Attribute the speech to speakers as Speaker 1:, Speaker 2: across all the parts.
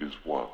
Speaker 1: is one.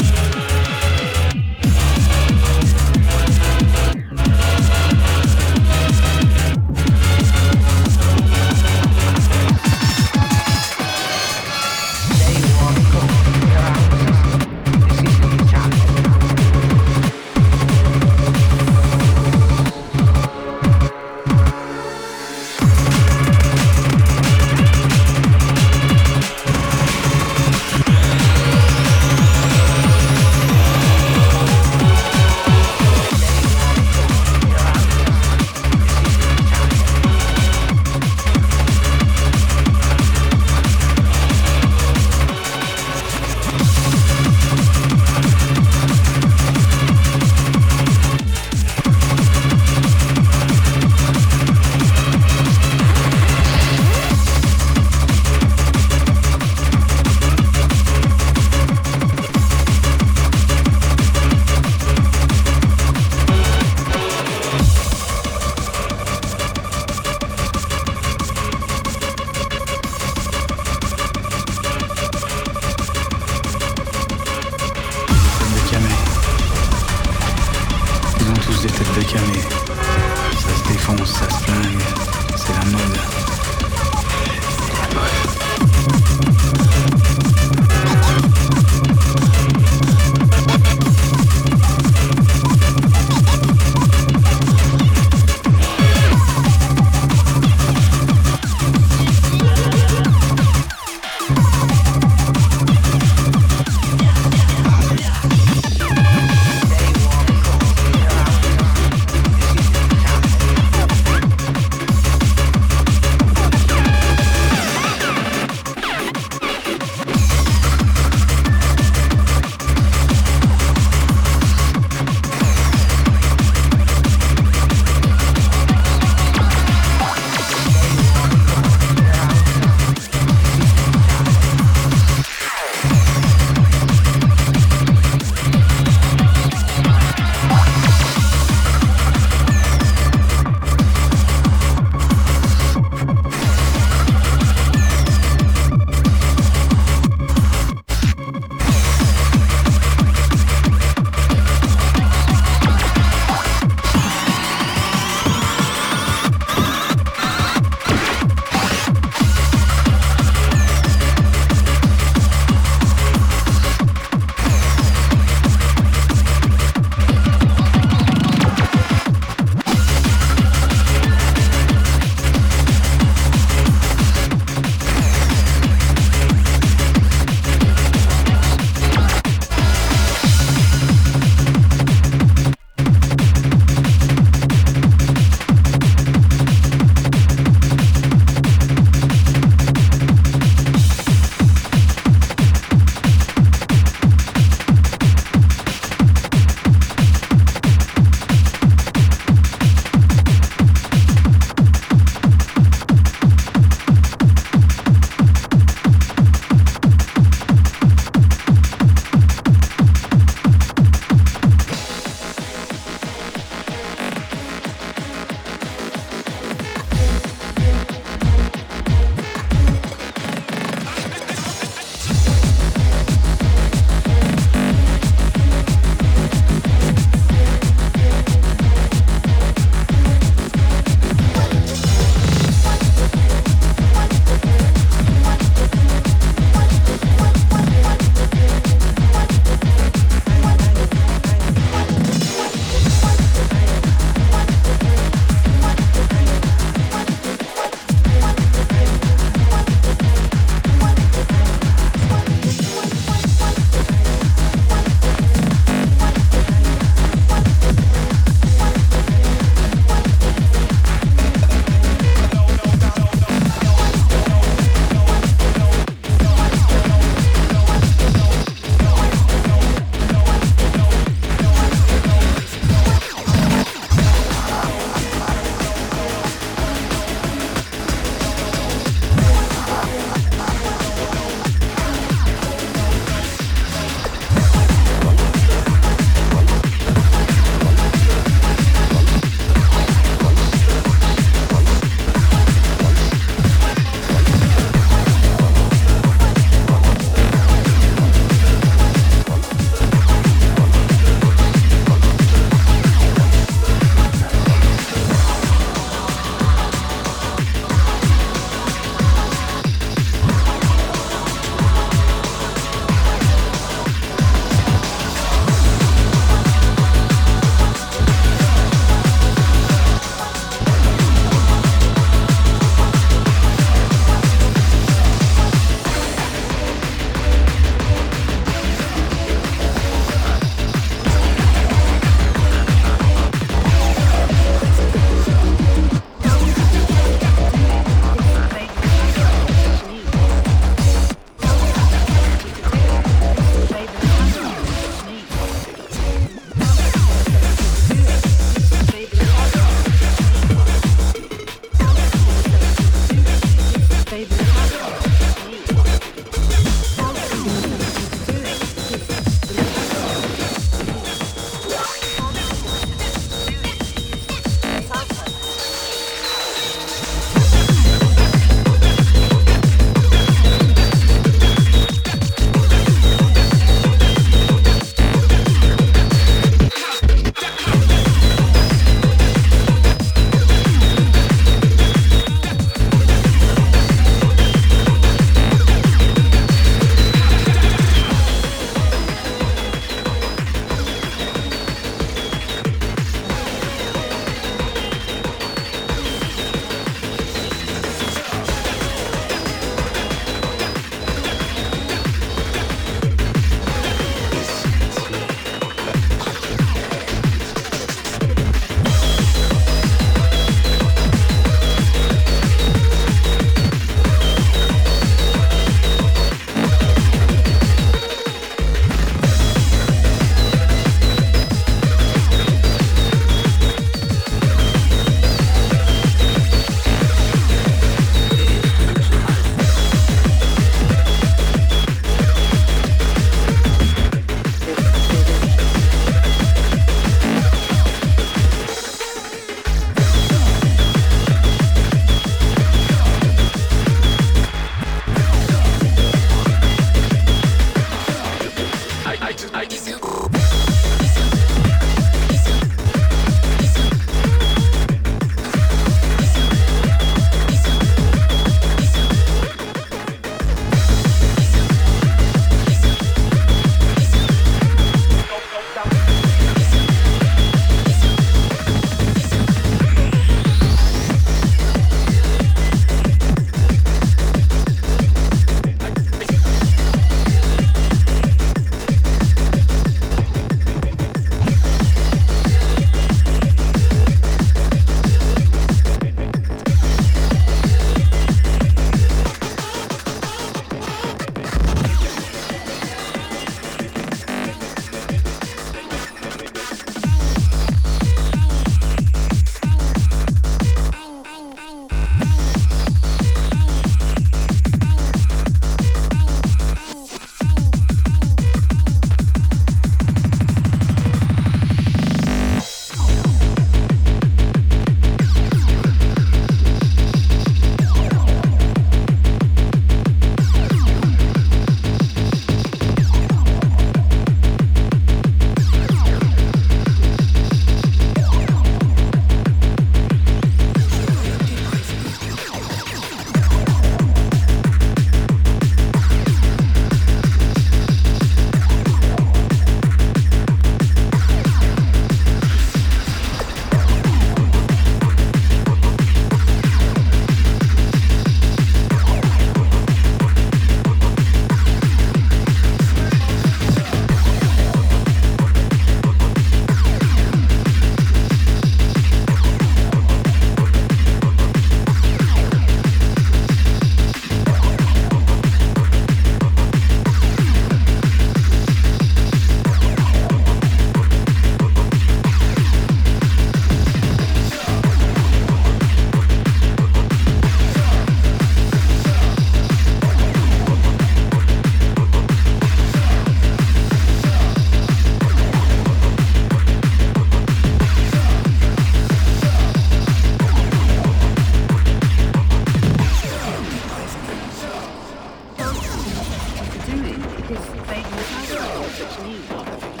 Speaker 1: Because they themselves need responsibility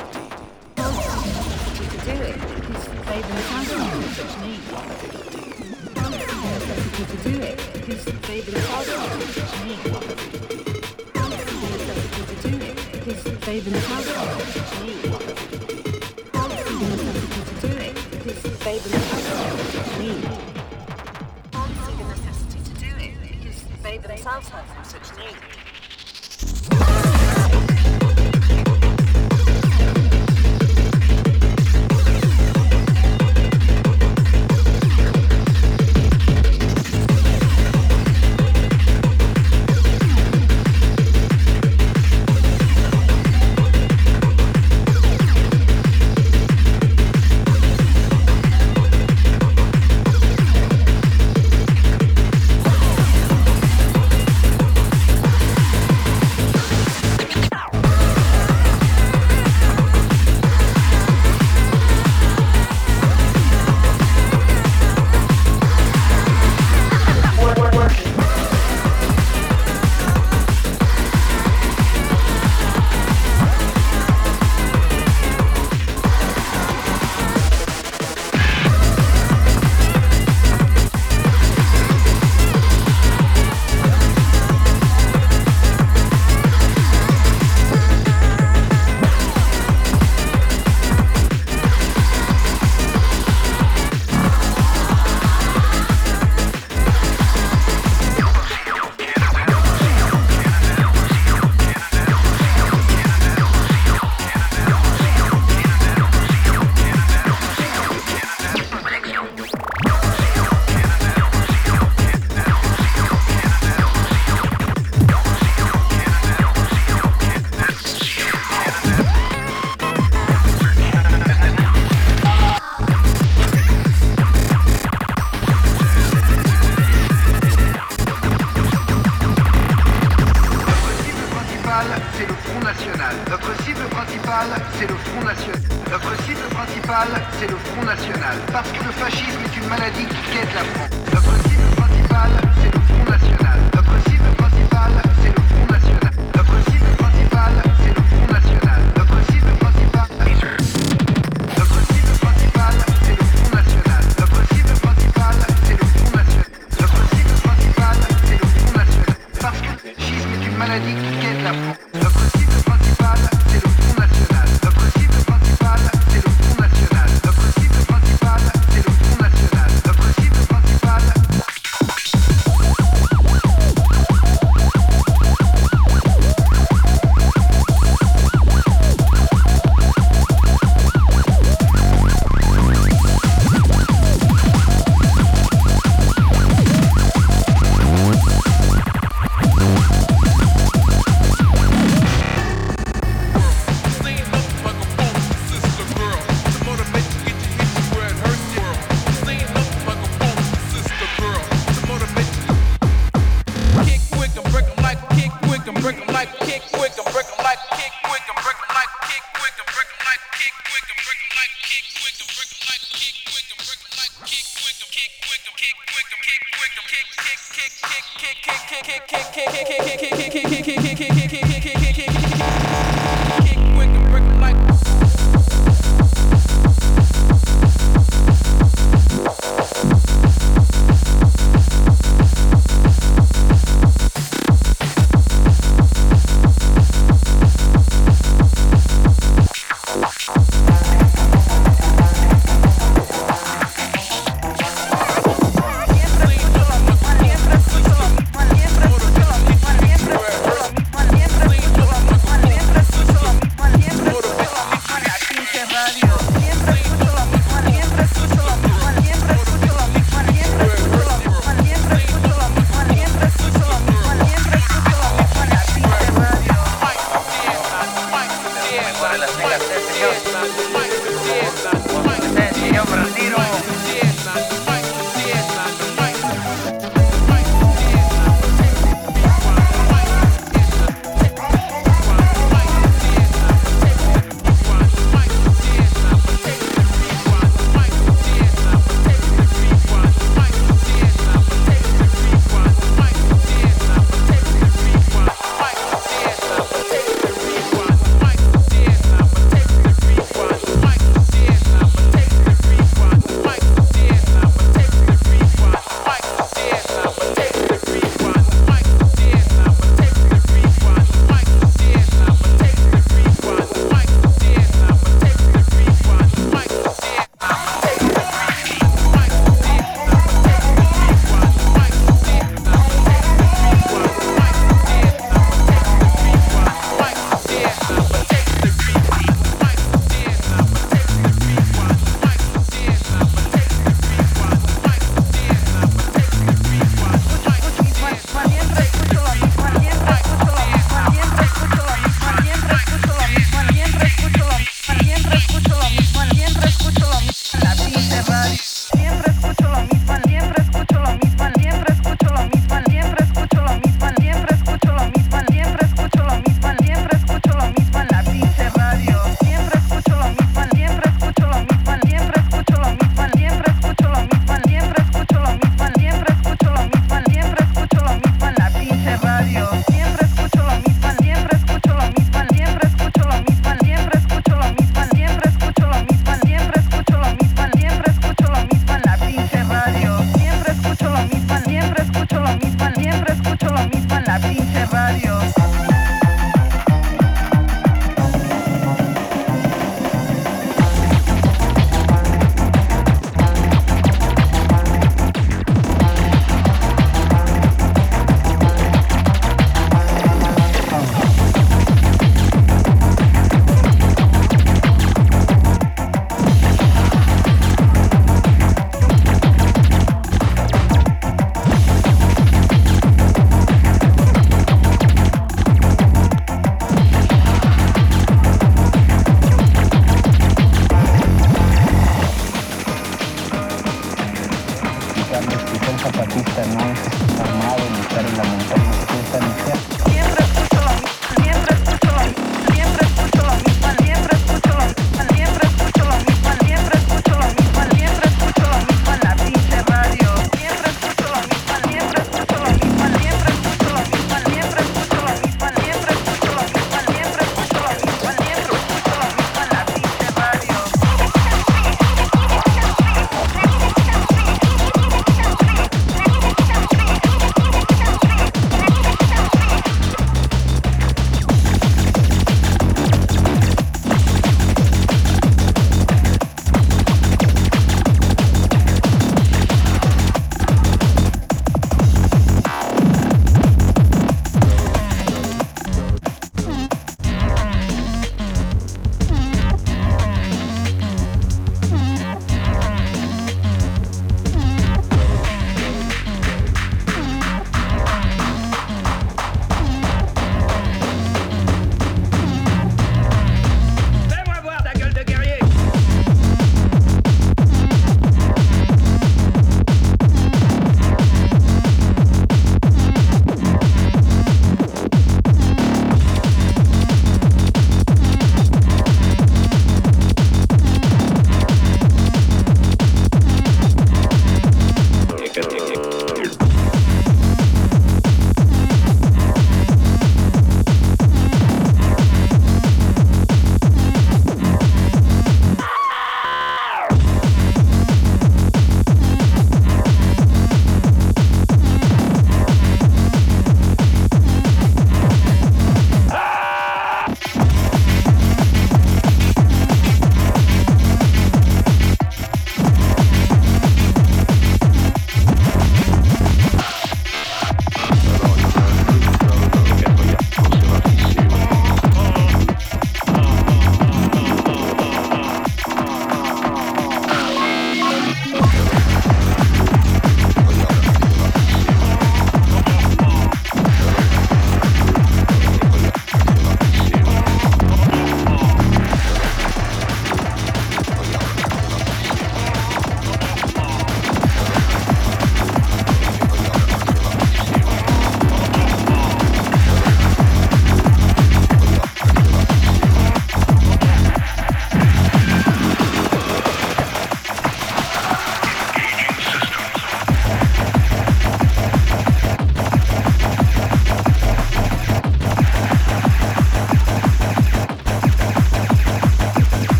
Speaker 1: to do it. Because they themselves need responsibility to do it. Because they themselves need responsibility to do it. Because they themselves need responsibility to do it. Because they themselves need the necessity to do it. Because they themselves have such need. Notre cible principale, c'est le Front National. Notre cible principale, c'est le Front National. Parce que le fascisme est une maladie qui guette la France. Notre cible principale, c'est le Front National.